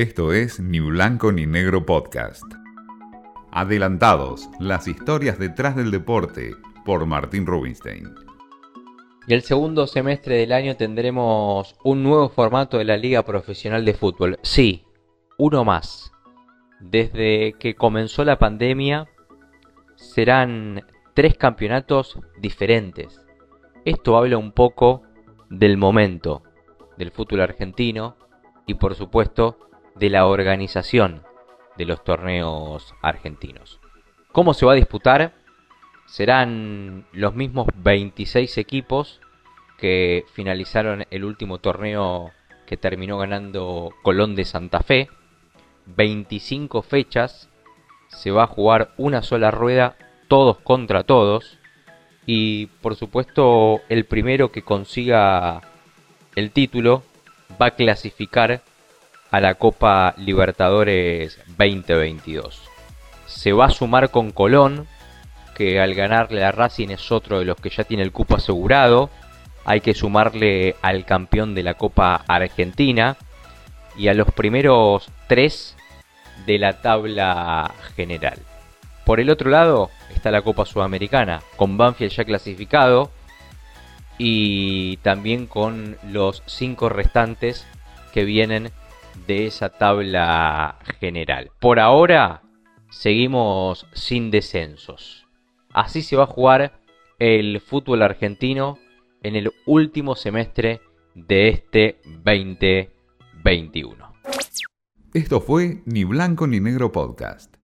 Esto es Ni Blanco ni Negro Podcast. Adelantados, las historias detrás del deporte, por Martín Rubinstein. Y el segundo semestre del año tendremos un nuevo formato de la Liga Profesional de Fútbol. Sí, uno más. Desde que comenzó la pandemia, serán tres campeonatos diferentes. Esto habla un poco del momento del fútbol argentino y por supuesto de la organización de los torneos argentinos. ¿Cómo se va a disputar? Serán los mismos 26 equipos que finalizaron el último torneo que terminó ganando Colón de Santa Fe. 25 fechas, se va a jugar una sola rueda, todos contra todos. Y por supuesto el primero que consiga el título va a clasificar a la Copa Libertadores 2022. Se va a sumar con Colón, que al ganarle a Racing es otro de los que ya tiene el cupo asegurado. Hay que sumarle al campeón de la Copa Argentina y a los primeros tres de la tabla general. Por el otro lado está la Copa Sudamericana, con Banfield ya clasificado y también con los cinco restantes que vienen de esa tabla general. Por ahora seguimos sin descensos. Así se va a jugar el fútbol argentino en el último semestre de este 2021. Esto fue Ni Blanco ni Negro Podcast.